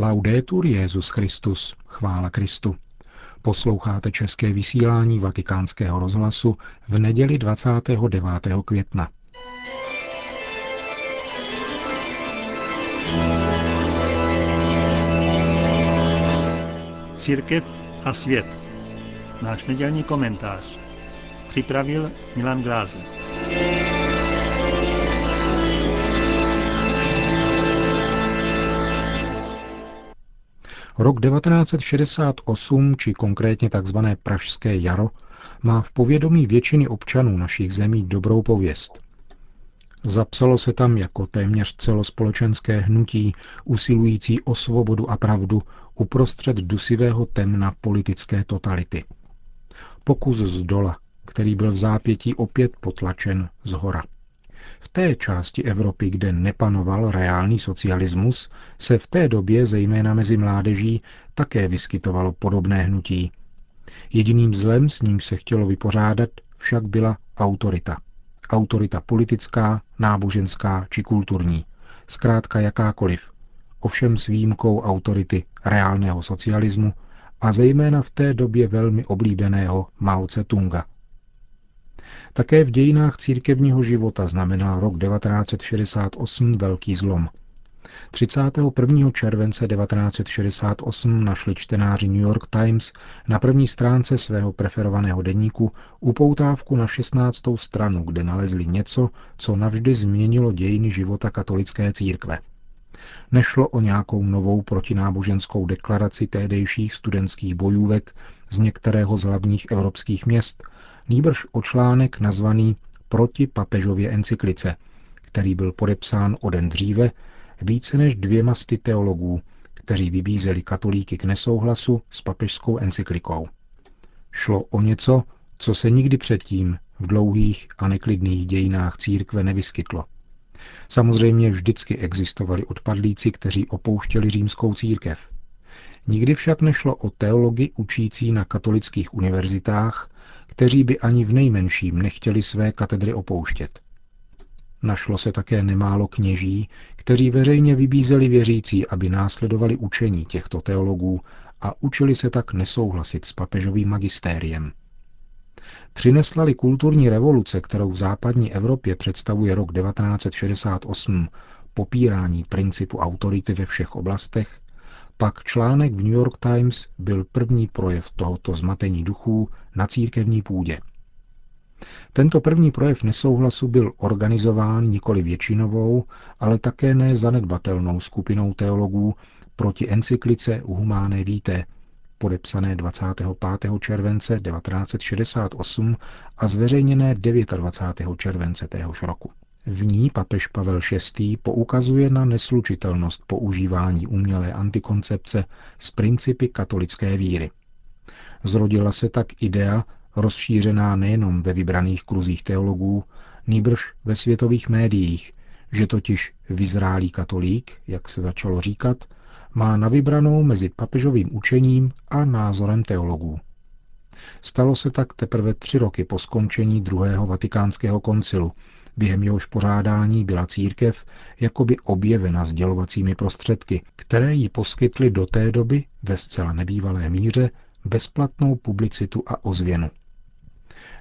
Laudetur Jezus Christus, chvála Kristu. Posloucháte české vysílání Vatikánského rozhlasu v neděli 29. května. Církev a svět. Náš nedělní komentář. Připravil Milan Glázer. Rok 1968, či konkrétně tzv. Pražské jaro, má v povědomí většiny občanů našich zemí dobrou pověst. Zapsalo se tam jako téměř celospolečenské hnutí usilující o svobodu a pravdu uprostřed dusivého temna politické totality. Pokus z dola, který byl v zápětí opět potlačen z hora. V té části Evropy, kde nepanoval reálný socialismus, se v té době, zejména mezi mládeží, také vyskytovalo podobné hnutí. Jediným zlem, s ním se chtělo vypořádat, však byla autorita. Autorita politická, náboženská či kulturní. Zkrátka jakákoliv. Ovšem s výjimkou autority reálného socialismu a zejména v té době velmi oblíbeného Mao Tse-tunga – také v dějinách církevního života znamenal rok 1968 velký zlom. 31. července 1968 našli čtenáři New York Times na první stránce svého preferovaného deníku upoutávku na 16. stranu, kde nalezli něco, co navždy změnilo dějiny života katolické církve. Nešlo o nějakou novou protináboženskou deklaraci tehdejších studentských bojůvek z některého z hlavních evropských měst, nýbrž o článek nazvaný Proti papežově encyklice, který byl podepsán o den dříve více než dvěma sty teologů, kteří vybízeli katolíky k nesouhlasu s papežskou encyklikou. Šlo o něco, co se nikdy předtím v dlouhých a neklidných dějinách církve nevyskytlo. Samozřejmě vždycky existovali odpadlíci, kteří opouštěli římskou církev. Nikdy však nešlo o teology učící na katolických univerzitách kteří by ani v nejmenším nechtěli své katedry opouštět. Našlo se také nemálo kněží, kteří veřejně vybízeli věřící, aby následovali učení těchto teologů a učili se tak nesouhlasit s papežovým magistériem. Přinesla-li kulturní revoluce, kterou v západní Evropě představuje rok 1968, popírání principu autority ve všech oblastech, pak článek v New York Times byl první projev tohoto zmatení duchů na církevní půdě. Tento první projev nesouhlasu byl organizován nikoli většinovou, ale také ne zanedbatelnou skupinou teologů proti encyklice Humáné víte, podepsané 25. července 1968 a zveřejněné 29. července téhož roku. V ní papež Pavel VI. poukazuje na neslučitelnost používání umělé antikoncepce s principy katolické víry. Zrodila se tak idea, rozšířená nejenom ve vybraných kruzích teologů, nýbrž ve světových médiích, že totiž vyzrálý katolík, jak se začalo říkat, má na vybranou mezi papežovým učením a názorem teologů. Stalo se tak teprve tři roky po skončení druhého vatikánského koncilu, během jehož pořádání byla církev jakoby objevena sdělovacími prostředky, které jí poskytly do té doby ve zcela nebývalé míře bezplatnou publicitu a ozvěnu.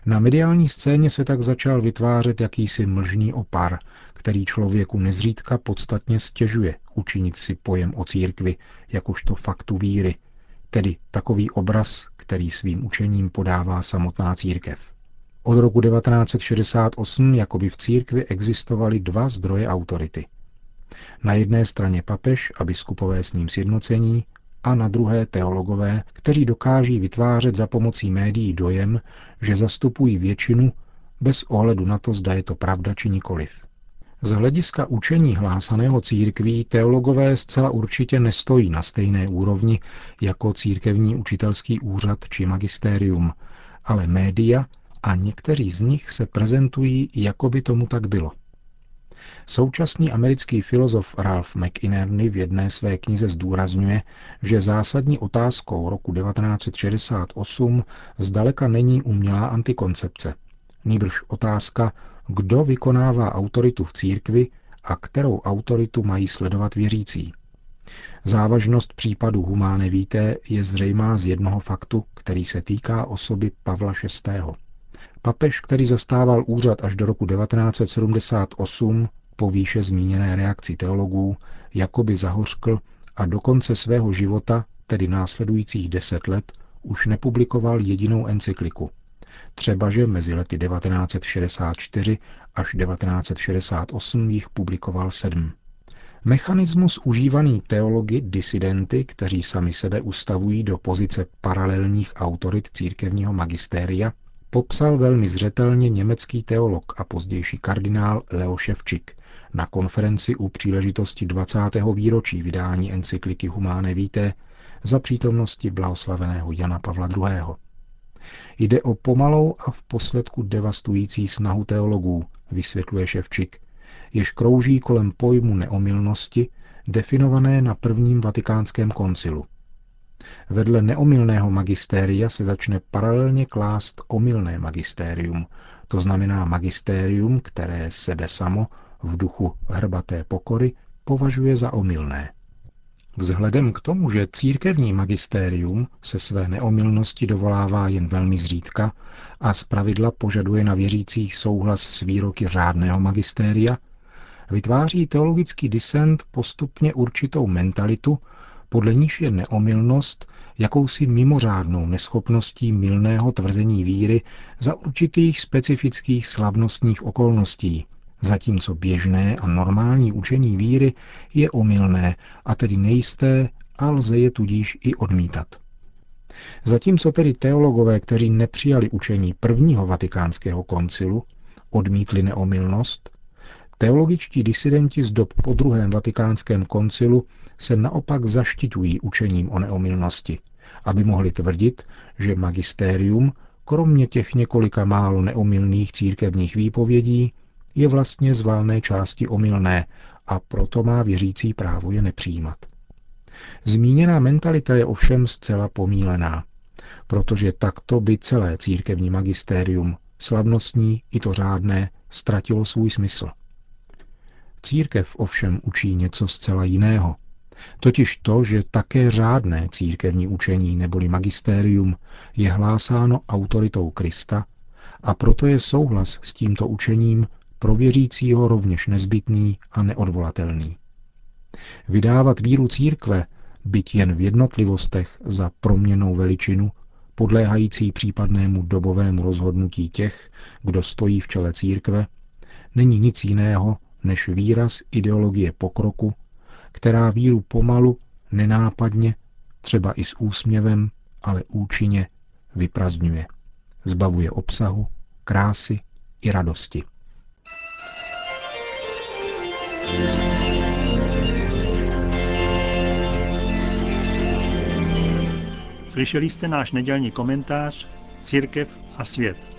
Na mediální scéně se tak začal vytvářet jakýsi mlžný opar, který člověku nezřídka podstatně stěžuje učinit si pojem o církvi jakožto faktu víry, tedy takový obraz, který svým učením podává samotná církev. Od roku 1968 jakoby v církvi existovaly dva zdroje autority. Na jedné straně papež a biskupové s ním sjednocení a na druhé teologové, kteří dokáží vytvářet za pomocí médií dojem, že zastupují většinu bez ohledu na to, zda je to pravda či nikoliv. Z hlediska učení hlásaného církví teologové zcela určitě nestojí na stejné úrovni jako církevní učitelský úřad či magistérium, ale média a někteří z nich se prezentují, jako by tomu tak bylo. Současný americký filozof Ralph McInerney v jedné své knize zdůrazňuje, že zásadní otázkou roku 1968 zdaleka není umělá antikoncepce, nýbrž otázka, kdo vykonává autoritu v církvi a kterou autoritu mají sledovat věřící. Závažnost případu Humáne Víté je zřejmá z jednoho faktu, který se týká osoby Pavla VI. Papež, který zastával úřad až do roku 1978, po výše zmíněné reakci teologů, jakoby zahořkl a do konce svého života, tedy následujících deset let, už nepublikoval jedinou encykliku. Třebaže mezi lety 1964 až 1968 jich publikoval sedm. Mechanismus užívaný teology disidenty, kteří sami sebe ustavují do pozice paralelních autorit církevního magistéria, popsal velmi zřetelně německý teolog a pozdější kardinál Leo Ševčik na konferenci u příležitosti 20. výročí vydání encykliky Humane Vitae za přítomnosti blahoslaveného Jana Pavla II. Jde o pomalou a v posledku devastující snahu teologů, vysvětluje Ševčik, jež krouží kolem pojmu neomilnosti, definované na prvním vatikánském koncilu. Vedle neomilného magistéria se začne paralelně klást omylné magistérium, to znamená magistérium, které sebe samo v duchu hrbaté pokory považuje za omylné. Vzhledem k tomu, že církevní magistérium se své neomilnosti dovolává jen velmi zřídka a zpravidla požaduje na věřících souhlas s výroky řádného magistéria, vytváří teologický disent postupně určitou mentalitu, podle níž je neomilnost jakousi mimořádnou neschopností milného tvrzení víry za určitých specifických slavnostních okolností, zatímco běžné a normální učení víry je omylné a tedy nejisté a lze je tudíž i odmítat. Zatímco tedy teologové, kteří nepřijali učení prvního vatikánského koncilu, odmítli neomylnost, teologičtí disidenti z dob po druhém vatikánském koncilu se naopak zaštiťují učením o neomylnosti, aby mohli tvrdit, že magistérium, kromě těch několika málo neomylných církevních výpovědí, je vlastně z valné části omylné a proto má věřící právo je nepřijímat. Zmíněná mentalita je ovšem zcela pomílená, protože takto by celé církevní magistérium, slavnostní i to řádné, ztratilo svůj smysl. Církev ovšem učí něco zcela jiného, totiž to, že také řádné církevní učení neboli magistérium je hlásáno autoritou Krista a proto je souhlas s tímto učením pro věřícího rovněž nezbytný a neodvolatelný. Vydávat víru církve, byť jen v jednotlivostech za proměnou veličinu, podléhající případnému dobovému rozhodnutí těch, kdo stojí v čele církve, není nic jiného než výraz ideologie pokroku, která víru pomalu, nenápadně, třeba i s úsměvem, ale účinně vyprazňuje. Zbavuje obsahu, krásy i radosti. Slyšeli jste náš nedělní komentář Církev a svět.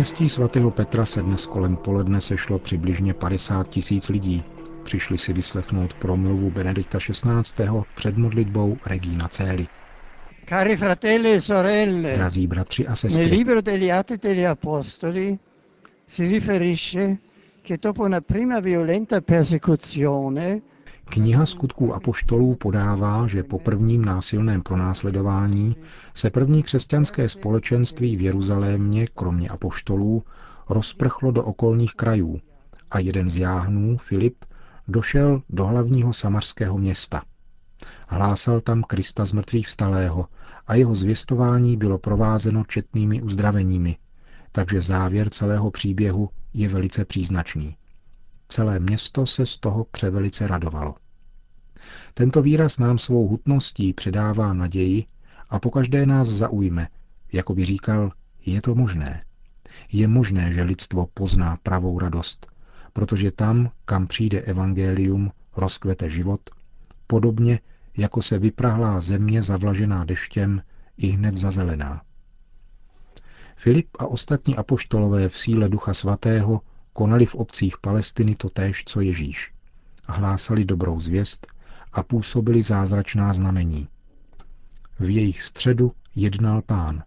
Náměstí svatého Petra se dnes kolem poledne sešlo přibližně 50 tisíc lidí. Přišli si vyslechnout promluvu Benedikta XVI. před modlitbou Regina Céli. Cari fratelli e sorelle, Drazí bratři a nel sestry, libro degli Atti degli Apostoli si riferisce che dopo una prima violenta persecuzione kniha skutků apoštolů podává, že po prvním násilném pronásledování se první křesťanské společenství v Jeruzalémě, kromě apoštolů, rozprchlo do okolních krajů a jeden z jáhnů, Filip, došel do hlavního samarského města. Hlásal tam Krista z mrtvých vstalého a jeho zvěstování bylo provázeno četnými uzdraveními, takže závěr celého příběhu je velice příznačný. Celé město se z toho převelice radovalo. Tento výraz nám svou hutností předává naději a pokaždé nás zaujme, jako by říkal, je to možné. Je možné, že lidstvo pozná pravou radost, protože tam, kam přijde evangelium, rozkvete život, podobně jako se vyprahlá země zavlažená deštěm, i hned zazelená. Filip a ostatní apoštolové v síle Ducha Svatého konali v obcích Palestiny to též, co Ježíš. Hlásali dobrou zvěst a působili zázračná znamení. V jejich středu jednal pán.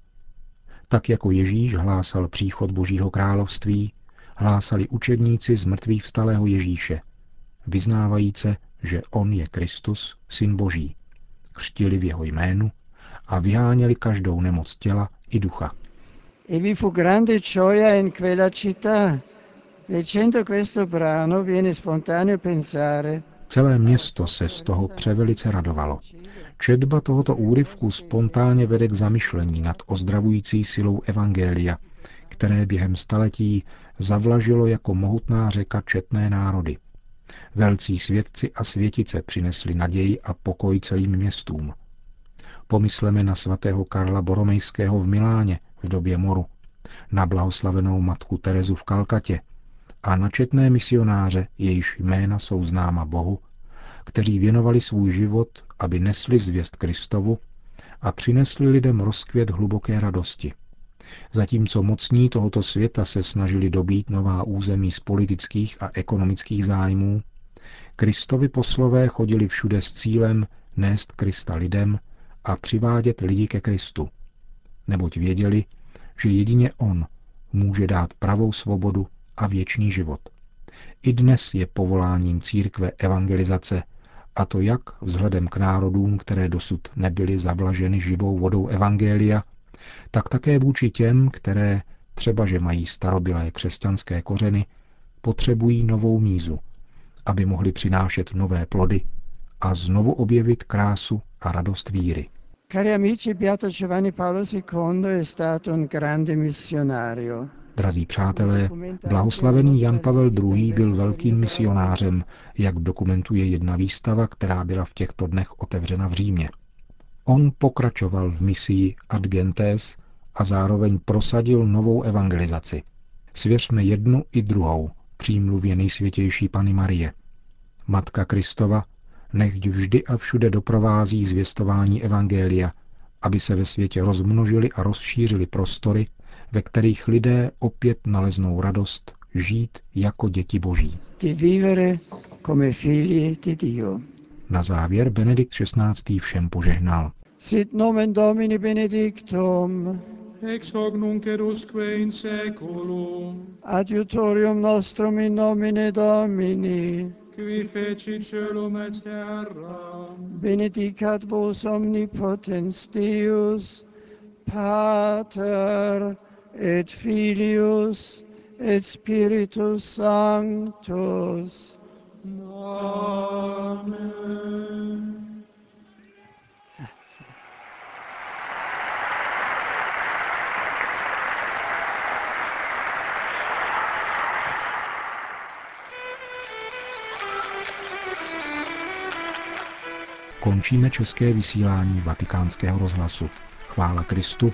Tak jako Ježíš hlásal příchod Božího království, hlásali učedníci z mrtvých vstalého Ježíše, vyznávajíce, že on je Kristus, syn Boží. Křtili v jeho jménu a vyháněli každou nemoc těla i ducha. E vi fu grande gioia in quella città. Leggendo questo brano viene spontaneo pensare Celé město se z toho převelice radovalo. Četba tohoto úryvku spontánně vede k zamyšlení nad ozdravující silou Evangelia, které během staletí zavlažilo jako mohutná řeka četné národy. Velcí svědci a světice přinesli naději a pokoj celým městům. Pomysleme na svatého Karla Boromejského v Miláně v době moru, na blahoslavenou matku Terezu v Kalkatě a na četné misionáře, jejíž jména jsou známa Bohu, kteří věnovali svůj život, aby nesli zvěst Kristovu a přinesli lidem rozkvět hluboké radosti. Zatímco mocní tohoto světa se snažili dobít nová území z politických a ekonomických zájmů, Kristovi poslové chodili všude s cílem nést Krista lidem a přivádět lidi ke Kristu, neboť věděli, že jedině On může dát pravou svobodu a věčný život. I dnes je povoláním církve evangelizace, a to jak vzhledem k národům, které dosud nebyly zavlaženy živou vodou evangelia, tak také vůči těm, které, třeba že mají starobilé křesťanské kořeny, potřebují novou mízu, aby mohli přinášet nové plody a znovu objevit krásu a radost víry. Cari amici, Beato Giovanni Paolo II è stato un grande missionario. Drazí přátelé, blahoslavený Jan Pavel II. byl velkým misionářem, jak dokumentuje jedna výstava, která byla v těchto dnech otevřena v Římě. On pokračoval v misii Ad Gentes a zároveň prosadil novou evangelizaci. Svěřme jednu i druhou přímluvě nejsvětější Pany Marie. Matka Kristova, nechť vždy a všude doprovází zvěstování Evangelia, aby se ve světě rozmnožili a rozšířili prostory, ve kterých lidé opět naleznou radost žít jako děti boží. Na závěr Benedikt XVI. všem požehnal. Sit nomen Domini benedictum, ex hoc nunc et usque in seculum, adiutorium nostrum in nomine Domini, qui feci celum et terra, benedicat vos omnipotens Deus, Pater et Filius et Spiritus Sanctus. Amen. Končíme české vysílání vatikánského rozhlasu. Chvála Kristu,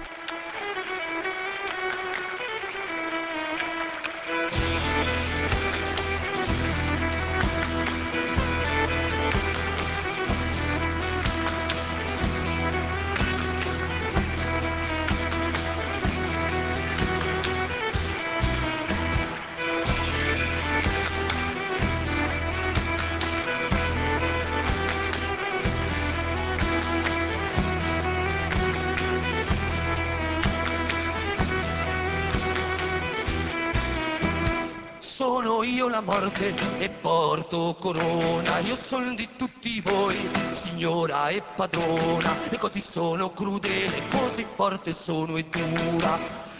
Io la morte e porto corona, io sono di tutti voi, signora e padrona, e così sono crudele, così forte sono e dura,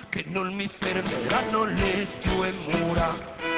che non mi fermeranno le tue mura.